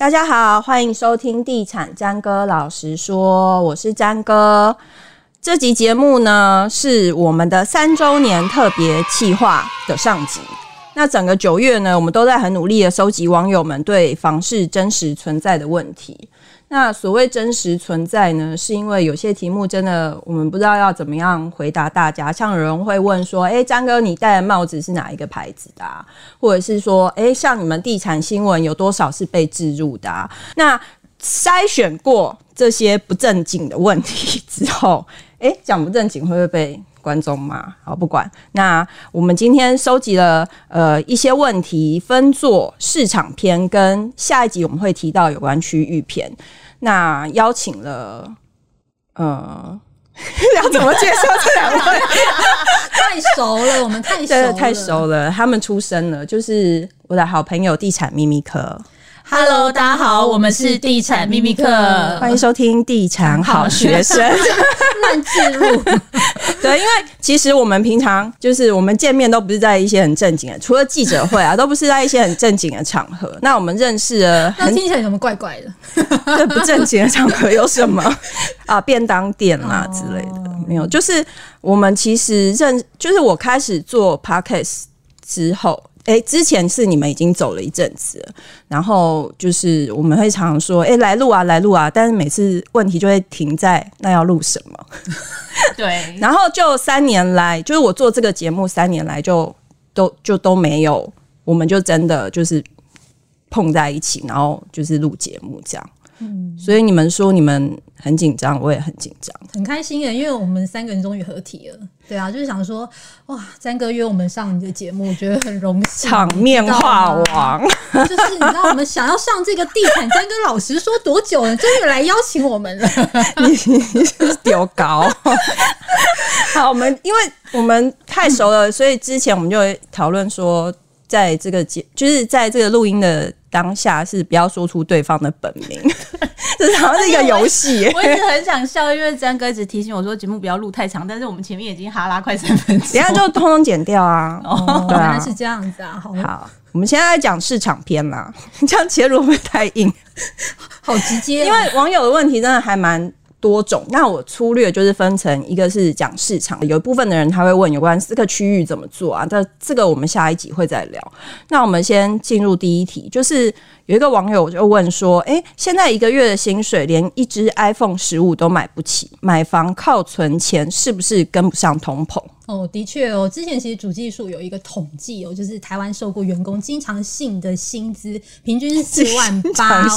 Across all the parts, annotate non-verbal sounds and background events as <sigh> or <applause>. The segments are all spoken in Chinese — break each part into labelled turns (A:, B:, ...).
A: 大家好，欢迎收听《地产詹哥老实说》，我是詹哥。这集节目呢，是我们的三周年特别企划的上集。那整个九月呢，我们都在很努力的收集网友们对房市真实存在的问题。那所谓真实存在呢，是因为有些题目真的我们不知道要怎么样回答大家。像有人会问说：“诶，张哥，你戴的帽子是哪一个牌子的啊？”或者是说：“诶，像你们地产新闻有多少是被置入的啊？”那筛选过这些不正经的问题之后，诶，讲不正经会不会被观众骂？好，不管。那我们今天收集了呃一些问题，分作市场篇跟下一集我们会提到有关区域篇。那邀请了，呃，<laughs> 要怎么介绍这两位？<laughs>
B: 太熟了，我们太熟了，
A: 太熟了。他们出生了，就是我的好朋友地产秘密客。
B: Hello，大家好，我们是地产秘密客，
A: 欢迎收听地产好学生。<laughs>
B: 乱置入，<laughs>
A: 对，因为其实我们平常就是我们见面都不是在一些很正经的，除了记者会啊，都不是在一些很正经的场合。那我们认识了，
B: 那听起来有什么怪怪的？<laughs>
A: 这，不正经的场合有什么啊？便当店啦之类的，没有。就是我们其实认，就是我开始做 Podcast 之后。哎、欸，之前是你们已经走了一阵子，然后就是我们会常常说，哎、欸，来录啊，来录啊，但是每次问题就会停在那要录什么？<laughs>
B: 对，<laughs>
A: 然后就三年来，就是我做这个节目三年来就都就都没有，我们就真的就是碰在一起，然后就是录节目这样。嗯，所以你们说你们很紧张，我也很紧张，
B: 很开心耶，因为我们三个人终于合体了。对啊，就是想说，哇，詹哥约我们上你的节目，我觉得很荣幸，
A: 场面话王。
B: 就是你知道我们想要上这个地产詹哥老实说多久了，终于来邀请我们了，<laughs>
A: 你是丢高。<laughs> 好，我们因为我们太熟了，所以之前我们就会讨论说，在这个节，就是在这个录音的。当下是不要说出对方的本名，<laughs> 这好像是一个游戏。<laughs>
C: 我一直很想笑，因为詹哥一直提醒我说节目不要录太长，但是我们前面已经哈拉快三分钟，
A: 等下就通通剪掉啊！
B: 哦，原来是这样子啊！好，
A: 好，我们现在来讲市场篇啦。你 <laughs> 这样切入会不会太硬？
B: 好直接，
A: 因为网友的问题真的还蛮多种，那我粗略就是分成一个是讲市场，有一部分的人他会问有关四个区域怎么做啊？这这个我们下一集会再聊。那我们先进入第一题，就是有一个网友就问说：哎，现在一个月的薪水连一只 iPhone 十五都买不起，买房靠存钱是不是跟不上通膨？
B: 哦，的确哦，之前其实主技术有一个统计哦，就是台湾受雇员工经常性的薪资平均是 <laughs> 四万八哦，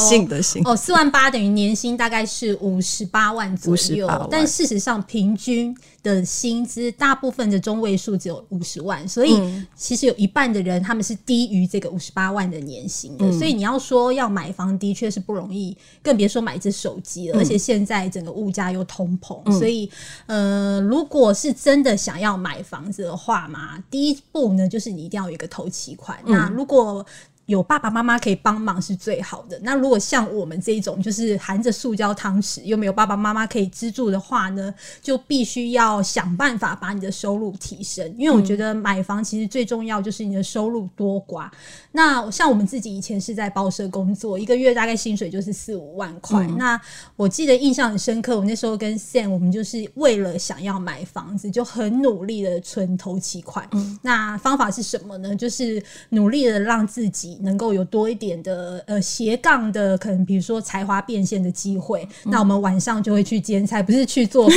B: 哦，四万八等于年薪大概是五十八万左右，但事实上平均。的薪资大部分的中位数只有五十万，所以其实有一半的人他们是低于这个五十八万的年薪的。嗯、所以你要说要买房，的确是不容易，更别说买只手机了。嗯、而且现在整个物价又通膨，嗯、所以呃，如果是真的想要买房子的话嘛，第一步呢就是你一定要有一个头期款。嗯、那如果有爸爸妈妈可以帮忙是最好的。那如果像我们这一种，就是含着塑胶汤匙又没有爸爸妈妈可以资助的话呢，就必须要想办法把你的收入提升。因为我觉得买房其实最重要就是你的收入多寡。那像我们自己以前是在报社工作，一个月大概薪水就是四五万块。嗯、那我记得印象很深刻，我那时候跟 Sam，我们就是为了想要买房子，就很努力的存头期款。嗯、那方法是什么呢？就是努力的让自己。能够有多一点的呃斜杠的可能，比如说才华变现的机会，嗯、那我们晚上就会去兼差，不是去做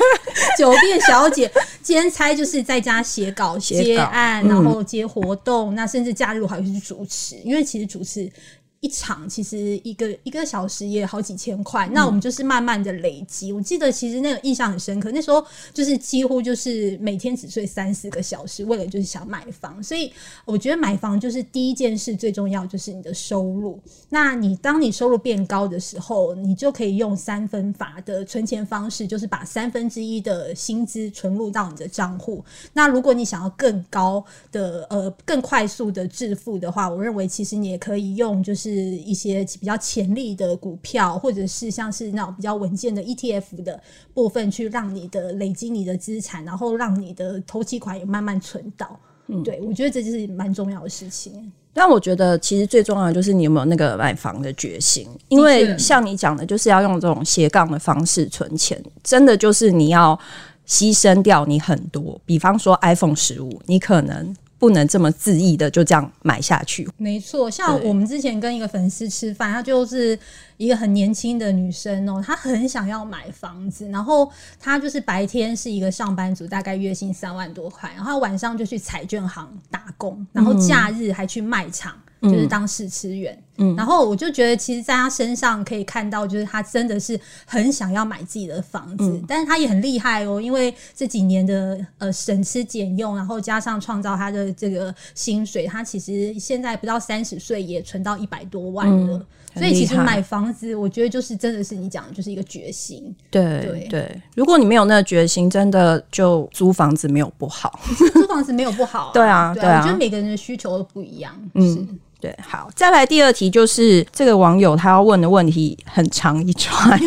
B: <laughs> 酒店小姐，兼差就是在家写稿、接案，嗯、然后接活动，那甚至假日我还会去主持，因为其实主持。一场其实一个一个小时也好几千块，那我们就是慢慢的累积。我记得其实那个印象很深刻，那时候就是几乎就是每天只睡三四个小时，为了就是想买房。所以我觉得买房就是第一件事最重要，就是你的收入。那你当你收入变高的时候，你就可以用三分法的存钱方式，就是把三分之一的薪资存入到你的账户。那如果你想要更高的呃更快速的致富的话，我认为其实你也可以用就是。一些比较潜力的股票，或者是像是那种比较稳健的 ETF 的部分，去让你的累积你的资产，然后让你的投期款也慢慢存到。嗯，对，我觉得这就是蛮重要的事情。
A: 但我觉得其实最重要的就是你有没有那个买房的决心，因为像你讲的，就是要用这种斜杠的方式存钱，真的就是你要牺牲掉你很多，比方说 iPhone 十五，你可能。不能这么恣意的就这样买下去。
B: 没错，像我们之前跟一个粉丝吃饭，她就是一个很年轻的女生哦，她很想要买房子，然后她就是白天是一个上班族，大概月薪三万多块，然后晚上就去彩券行打工，然后假日还去卖场。嗯就是当试吃员，嗯，然后我就觉得，其实在他身上可以看到，就是他真的是很想要买自己的房子，嗯、但是他也很厉害哦，因为这几年的呃省吃俭用，然后加上创造他的这个薪水，他其实现在不到三十岁也存到一百多万了，嗯、所以其实买房子，我觉得就是真的是你讲的，就是一个决心。
A: 对对对，如果你没有那个决心，真的就租房子没有不好，<laughs>
B: 租房子没有不好、啊，
A: 对啊对啊，对啊，
B: 我觉得每个人的需求都不一样，嗯。
A: 对，好，再来第二题，就是这个网友他要问的问题很长一串。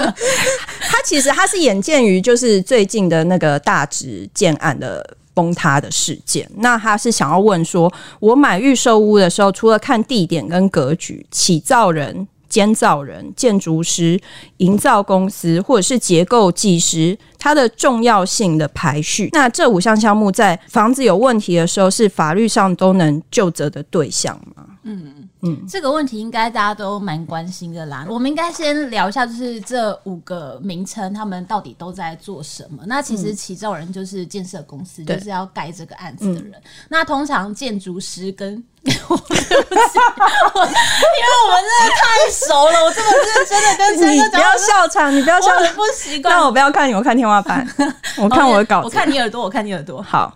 A: <laughs> 他其实他是眼见于就是最近的那个大直建案的崩塌的事件，那他是想要问说，我买预售屋的时候，除了看地点跟格局，起造人、监造人、建筑师、营造公司或者是结构技师，它的重要性的排序。那这五项项目在房子有问题的时候，是法律上都能就责的对象吗？
C: 嗯嗯，这个问题应该大家都蛮关心的啦。我们应该先聊一下，就是这五个名称，他们到底都在做什么？那其实起造人就是建设公司，嗯、就是要盖这个案子的人。那通常建筑师跟对不起，因为我们真的太熟了，我这么认真的跟真的
A: 不要笑场，你不要笑场，
C: 不习惯。
A: 那我不要看你，我看天花板，<laughs> 我看我的稿子，
C: 我看你耳朵，我看你耳朵，
A: 好。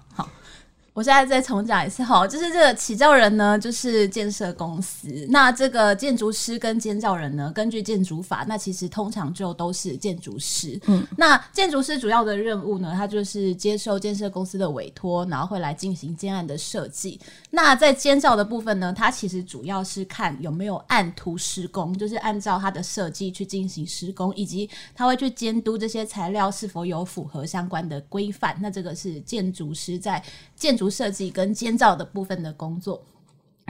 C: 我现在再重讲一次哈，就是这个起造人呢，就是建设公司。那这个建筑师跟建造人呢，根据建筑法，那其实通常就都是建筑师。嗯，那建筑师主要的任务呢，他就是接受建设公司的委托，然后会来进行建案的设计。那在监造的部分呢，他其实主要是看有没有按图施工，就是按照他的设计去进行施工，以及他会去监督这些材料是否有符合相关的规范。那这个是建筑师在建筑设计跟监造的部分的工作，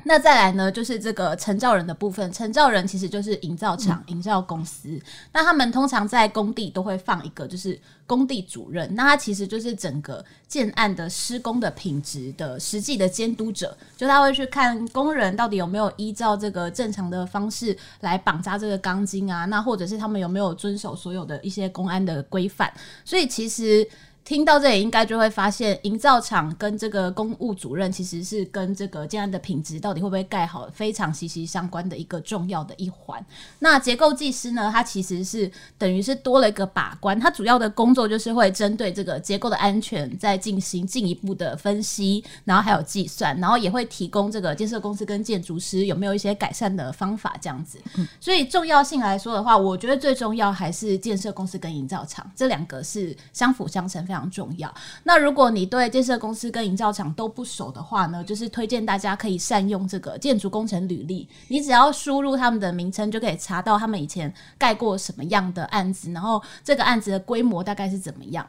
C: 那再来呢，就是这个承造人的部分。承造人其实就是营造厂、营造公司。嗯、那他们通常在工地都会放一个，就是工地主任。那他其实就是整个建案的施工的品质的实际的监督者，就他会去看工人到底有没有依照这个正常的方式来绑扎这个钢筋啊，那或者是他们有没有遵守所有的一些公安的规范。所以其实。听到这里，应该就会发现，营造厂跟这个公务主任其实是跟这个建安的品质到底会不会盖好非常息息相关的一个重要的一环。那结构技师呢，他其实是等于是多了一个把关，他主要的工作就是会针对这个结构的安全再进行进一步的分析，然后还有计算，然后也会提供这个建设公司跟建筑师有没有一些改善的方法这样子。所以重要性来说的话，我觉得最重要还是建设公司跟营造厂这两个是相辅相成，非常。重要。那如果你对建设公司跟营造厂都不熟的话呢，就是推荐大家可以善用这个建筑工程履历。你只要输入他们的名称，就可以查到他们以前盖过什么样的案子，然后这个案子的规模大概是怎么样。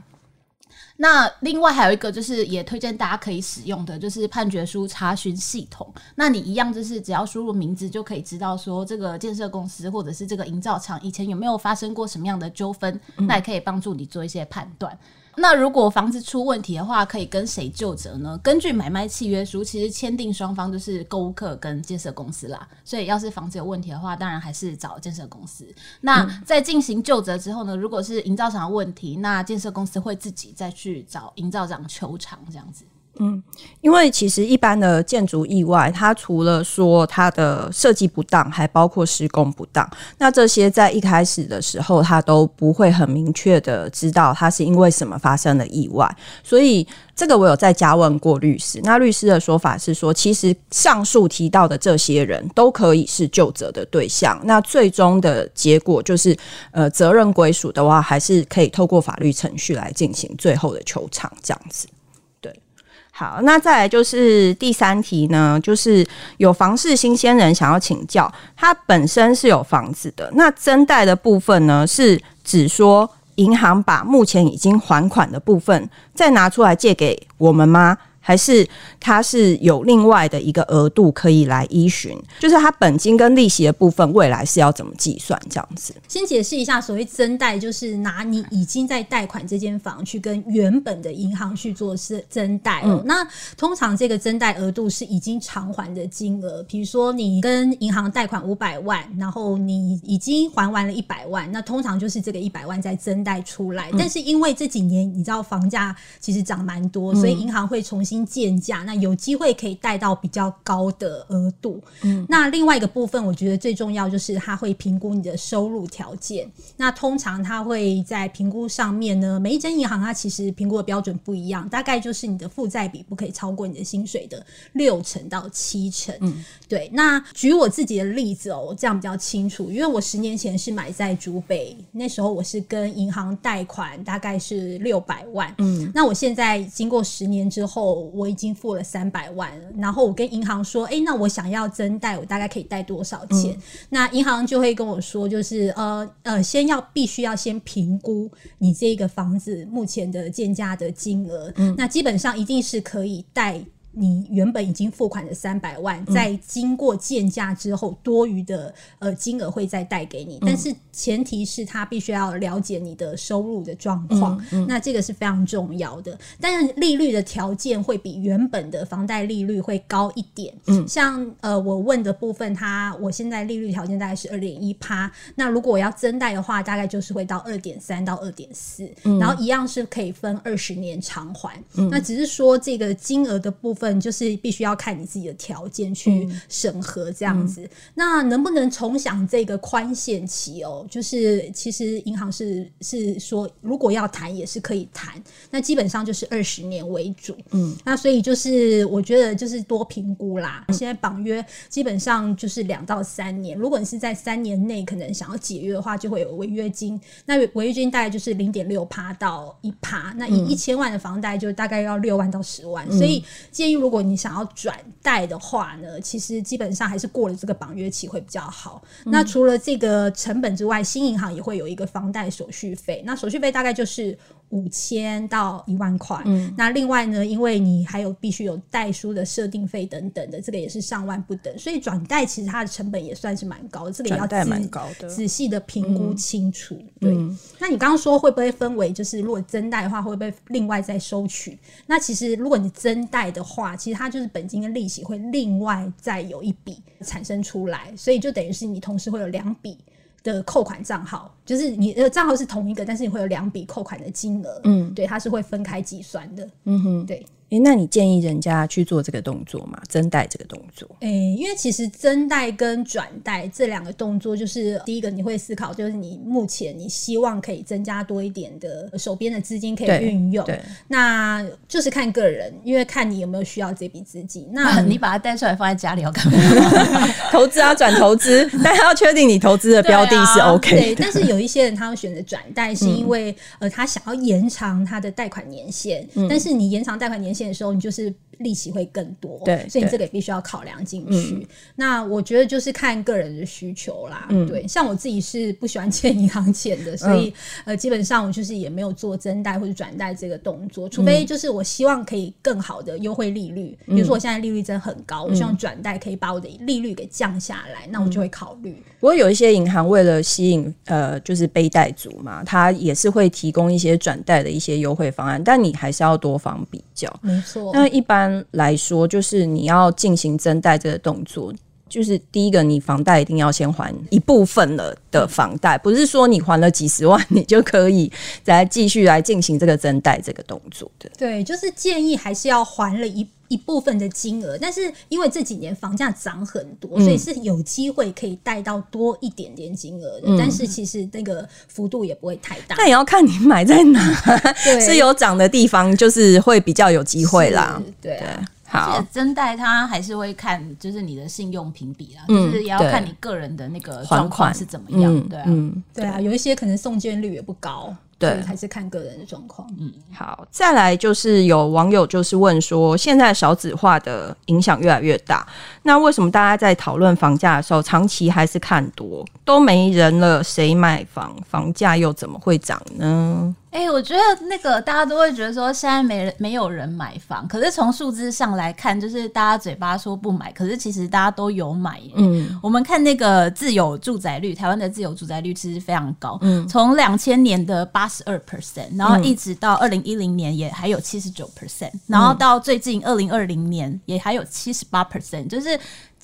C: 那另外还有一个就是也推荐大家可以使用的，就是判决书查询系统。那你一样就是只要输入名字就可以知道说这个建设公司或者是这个营造厂以前有没有发生过什么样的纠纷，那也可以帮助你做一些判断。那如果房子出问题的话，可以跟谁就责呢？根据买卖契约书，其实签订双方就是购物客跟建设公司啦。所以要是房子有问题的话，当然还是找建设公司。那在进行就责之后呢，如果是营造厂的问题，那建设公司会自己再去找营造厂求偿这样子。
A: 嗯，因为其实一般的建筑意外，它除了说它的设计不当，还包括施工不当。那这些在一开始的时候，它都不会很明确的知道它是因为什么发生了意外。所以这个我有在加问过律师，那律师的说法是说，其实上述提到的这些人都可以是究责的对象。那最终的结果就是，呃，责任归属的话，还是可以透过法律程序来进行最后的求偿，这样子。好，那再来就是第三题呢，就是有房市新鲜人想要请教，他本身是有房子的，那增贷的部分呢，是指说银行把目前已经还款的部分再拿出来借给我们吗？还是它是有另外的一个额度可以来依循？就是它本金跟利息的部分，未来是要怎么计算？这样子，
B: 先解释一下，所谓增贷就是拿你已经在贷款这间房去跟原本的银行去做是增贷。嗯，那通常这个增贷额度是已经偿还的金额，比如说你跟银行贷款五百万，然后你已经还完了一百万，那通常就是这个一百万再增贷出来。但是因为这几年你知道房价其实涨蛮多，所以银行会重新鉴价，那有机会可以贷到比较高的额度。嗯，那另外一个部分，我觉得最重要就是他会评估你的收入条件。那通常他会在评估上面呢，每一间银行它其实评估的标准不一样，大概就是你的负债比不可以超过你的薪水的六成到七成。嗯，对。那举我自己的例子哦，这样比较清楚，因为我十年前是买在竹北，那时候我是跟银行贷款，大概是六百万。嗯，那我现在经过十年之后，我已经付了三百万了。然后我跟银行说，哎，那我想要增贷，我大概可以贷多少钱？嗯、那银行就会跟我说，就是呃呃，先要必须要先评估你这个房子目前的建价的金额。嗯，那基本上一定是可以贷。你原本已经付款的三百万，在经过建价之后，多余的呃金额会再贷给你，但是前提是他必须要了解你的收入的状况，那这个是非常重要的。但是利率的条件会比原本的房贷利率会高一点，嗯，像呃我问的部分，它我现在利率条件大概是二点一趴，那如果我要增贷的话，大概就是会到二点三到二点四，然后一样是可以分二十年偿还，那只是说这个金额的部分。分就是必须要看你自己的条件去审核这样子，那能不能重享这个宽限期哦？就是其实银行是是说，如果要谈也是可以谈，那基本上就是二十年为主。嗯，那所以就是我觉得就是多评估啦。嗯、现在绑约基本上就是两到三年，如果你是在三年内可能想要解约的话，就会有违约金。那违约金大概就是零点六趴到一趴，那一一千万的房贷就大概要六万到十万，嗯、所以建议。如果你想要转贷的话呢，其实基本上还是过了这个绑约期会比较好。那除了这个成本之外，新银行也会有一个房贷手续费，那手续费大概就是。五千到一万块，嗯，那另外呢，因为你还有必须有代书的设定费等等的，这个也是上万不等，所以转贷其实它的成本也算是蛮高的，这个也要仔仔细的评估清楚。嗯、对，嗯、那你刚刚说会不会分为，就是如果增贷的话，会不会另外再收取？那其实如果你增贷的话，其实它就是本金跟利息会另外再有一笔产生出来，所以就等于是你同时会有两笔。的扣款账号，就是你的账号是同一个，但是你会有两笔扣款的金额，嗯，对，它是会分开计算的，嗯哼，对。
A: 诶、欸，那你建议人家去做这个动作吗？增贷这个动作？诶、
B: 欸，因为其实增贷跟转贷这两个动作，就是第一个你会思考，就是你目前你希望可以增加多一点的手边的资金可以运用，对，那就是看个人，因为看你有没有需要这笔资金。那
C: 你把它贷出来放在家里要干嘛？<laughs>
A: 投资啊，转投资，但要确定你投资的标的是 OK 的。
B: 对，但是有一些人他会选择转贷，是因为、嗯、呃他想要延长他的贷款年限，嗯、但是你延长贷款年限。的时候，你就是利息会更多，对，所以你这个也必须要考量进去。嗯、那我觉得就是看个人的需求啦，嗯、对。像我自己是不喜欢欠银行钱的，所以、嗯、呃，基本上我就是也没有做增贷或者转贷这个动作，除非就是我希望可以更好的优惠利率，嗯、比如说我现在利率真的很高，我希望转贷可以把我的利率给降下来，嗯、那我就会考虑。
A: 不过有一些银行为了吸引呃，就是背贷族嘛，他也是会提供一些转贷的一些优惠方案，但你还是要多方比较。
B: 没错，
A: 那一般来说，就是你要进行增带这个动作，就是第一个，你房贷一定要先还一部分了的房贷，不是说你还了几十万，<laughs> 你就可以再继续来进行这个增贷这个动作的。
B: 对，就是建议还是要还了一。一部分的金额，但是因为这几年房价涨很多，嗯、所以是有机会可以贷到多一点点金额的。嗯、但是其实那个幅度也不会太大。
A: 那也要看你买在哪，<laughs> 是有涨的地方，就是会比较有机会啦。
B: 对，对，
C: 好，增贷它还是会看，就是你的信用评比啦，嗯、就是也要看你个人的那个状况是怎么样。对啊，
B: 嗯、对啊，有一些可能送件率也不高。对，还是看个人的状况。嗯，
A: 好，再来就是有网友就是问说，现在少子化的影响越来越大，那为什么大家在讨论房价的时候，长期还是看多？都没人了，谁买房？房价又怎么会涨呢？
C: 哎、欸，我觉得那个大家都会觉得说现在没人没有人买房，可是从数字上来看，就是大家嘴巴说不买，可是其实大家都有买。嗯，我们看那个自有住宅率，台湾的自有住宅率其实非常高。嗯，从两千年的八十二 percent，然后一直到二零一零年也还有七十九 percent，然后到最近二零二零年也还有七十八 percent，就是。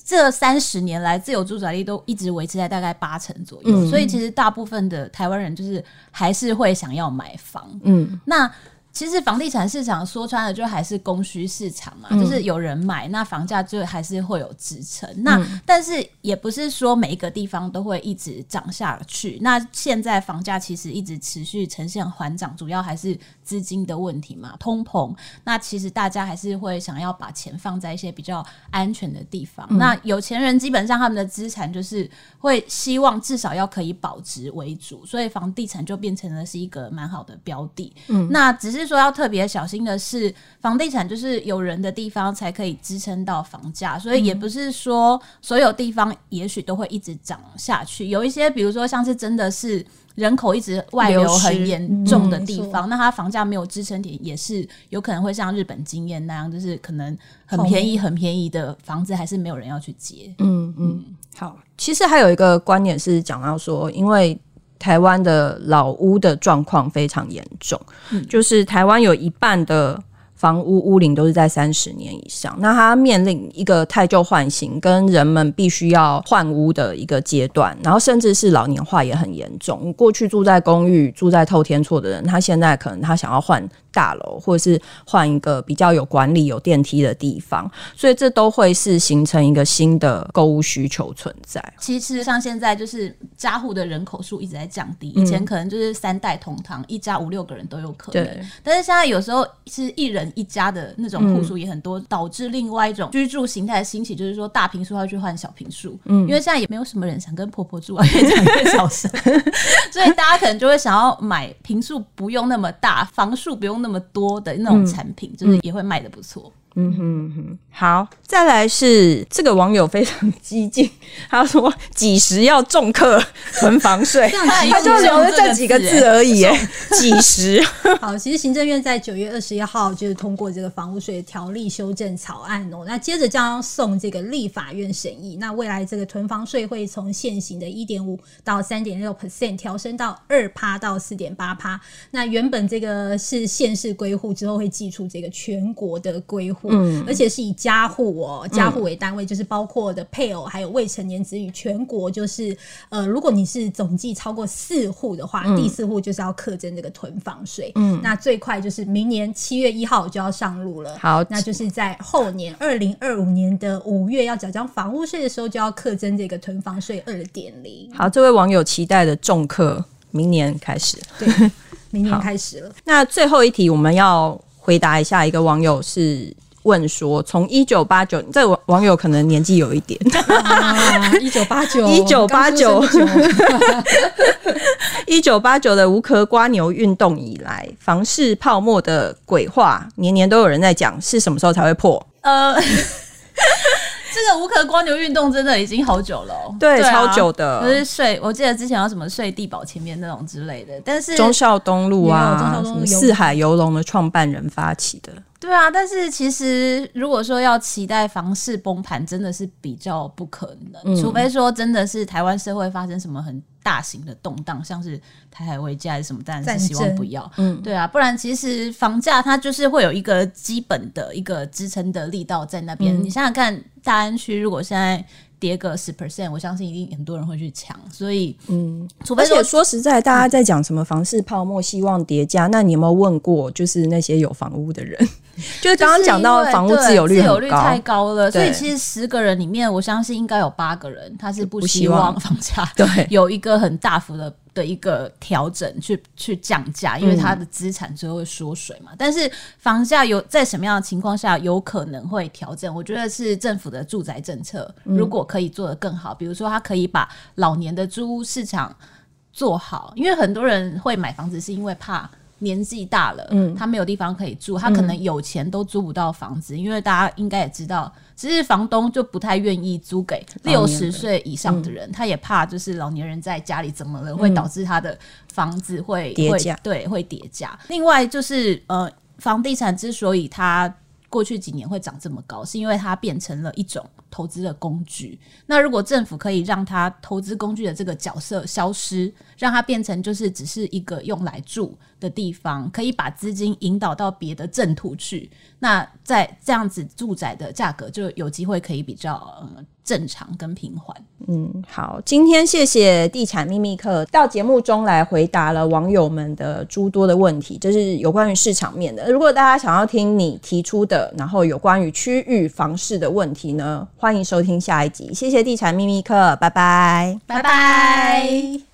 C: 这三十年来，自有住宅率都一直维持在大概八成左右，嗯，所以其实大部分的台湾人就是还是会想要买房。嗯，那。其实房地产市场说穿了，就还是供需市场嘛，嗯、就是有人买，那房价就还是会有支撑。嗯、那但是也不是说每一个地方都会一直涨下去。那现在房价其实一直持续呈现缓涨，主要还是资金的问题嘛，通膨。那其实大家还是会想要把钱放在一些比较安全的地方。嗯、那有钱人基本上他们的资产就是会希望至少要可以保值为主，所以房地产就变成了是一个蛮好的标的。嗯，那只是。说要特别小心的是，房地产就是有人的地方才可以支撑到房价，所以也不是说所有地方也许都会一直涨下去。有一些，比如说像是真的是人口一直外流很严重的地方，嗯、那它房价没有支撑点，也是有可能会像日本经验那样，就是可能很便宜、很便宜的房子还是没有人要去接。嗯
A: 嗯，好，其实还有一个观点是讲到说，因为。台湾的老屋的状况非常严重，嗯、就是台湾有一半的房屋屋龄都是在三十年以上，那它面临一个太旧换新，跟人们必须要换屋的一个阶段，然后甚至是老年化也很严重。过去住在公寓、住在透天厝的人，他现在可能他想要换。大楼，或者是换一个比较有管理、有电梯的地方，所以这都会是形成一个新的购物需求存在。
C: 其实像现在就是家户的人口数一直在降低，以前可能就是三代同堂，一家五六个人都有可能。但是现在有时候是一人一家的那种户数也很多，导致另外一种居住形态的兴起，就是说大平数要去换小平数。嗯，因为现在也没有什么人想跟婆婆住啊，越讲越小声，<laughs> 所以大家可能就会想要买平数不用那么大，房数不用那么。那么多的那种产品，嗯、就是也会卖的不错。嗯哼哼，
A: 好，再来是这个网友非常激进，他说几时要重课囤房税，<laughs> 他就留了这几个字而已。哎，几时？<laughs>
B: 好，其实行政院在九月二十一号就是通过这个房屋税条例修正草案哦，那接着将送这个立法院审议。那未来这个囤房税会从现行的一点五到三点六 percent 调升到二趴到四点八趴。那原本这个是县市归户之后会寄出这个全国的归户。嗯，而且是以家户哦，家户为单位，就是包括的配偶还有未成年子女，全国就是呃，如果你是总计超过四户的话，嗯、第四户就是要课征这个囤房税。嗯，那最快就是明年七月一号就要上路了。好，那就是在后年二零二五年的五月要缴交房屋税的时候，就要课征这个囤房税二点零。
A: 好，这位网友期待的重课明年开始，
B: 对，<laughs> 明年开始了。
A: 那最后一题，我们要回答一下一个网友是。问说，从一九八九，这网网友可能年纪有一点，
B: 一九八九，<laughs>
A: 一九八九，一九八九的无壳瓜牛运动以来，房市泡沫的鬼话，年年都有人在讲，是什么时候才会破？呃。<laughs>
C: 这个无壳蜗牛运动真的已经好久了，喔，
A: 对，超久的。
C: 就是睡，我记得之前有什么睡地堡前面那种之类的，但是
A: 中孝东路啊，四海游龙的创办人发起的。
C: 对啊，但是其实如果说要期待房市崩盘，真的是比较不可能，嗯、除非说真的是台湾社会发生什么很大型的动荡，像是台海危机还是什么，当然是希望不要。嗯，对啊，不然其实房价它就是会有一个基本的一个支撑的力道在那边。嗯、你想想看，大安区如果现在。跌个十 percent，我相信一定很多人会去抢，所以嗯，除非
A: 说说实在，大家在讲什么房市泡沫，希望叠加，那你有没有问过，就是那些有房屋的人？就是刚刚讲到房屋自有率，自有率
C: 太高了，所以其实十个人里面，我相信应该有八个人他是不希望房价对 <laughs> 有一个很大幅的。的一个调整去去降价，因为它的资产最后会缩水嘛。嗯、但是房价有在什么样的情况下有可能会调整？我觉得是政府的住宅政策如果可以做得更好，嗯、比如说他可以把老年的租屋市场做好，因为很多人会买房子是因为怕年纪大了，嗯，他没有地方可以住，他可能有钱都租不到房子，嗯、因为大家应该也知道，其实房东就不太愿意租给六十岁以上的人，嗯、他也怕就是老年人在家里怎么了，会导致他的房子会
A: 跌价，
C: 对，会跌价。另外就是呃，房地产之所以它过去几年会涨这么高，是因为它变成了一种投资的工具。那如果政府可以让它投资工具的这个角色消失，让它变成就是只是一个用来住的地方，可以把资金引导到别的正途去，那在这样子住宅的价格就有机会可以比较呃正常跟平缓。
A: 嗯，好，今天谢谢地产秘密课到节目中来回答了网友们的诸多的问题，这是有关于市场面的。如果大家想要听你提出的，然后有关于区域房市的问题呢，欢迎收听下一集。谢谢地产秘密课，拜拜，
C: 拜拜。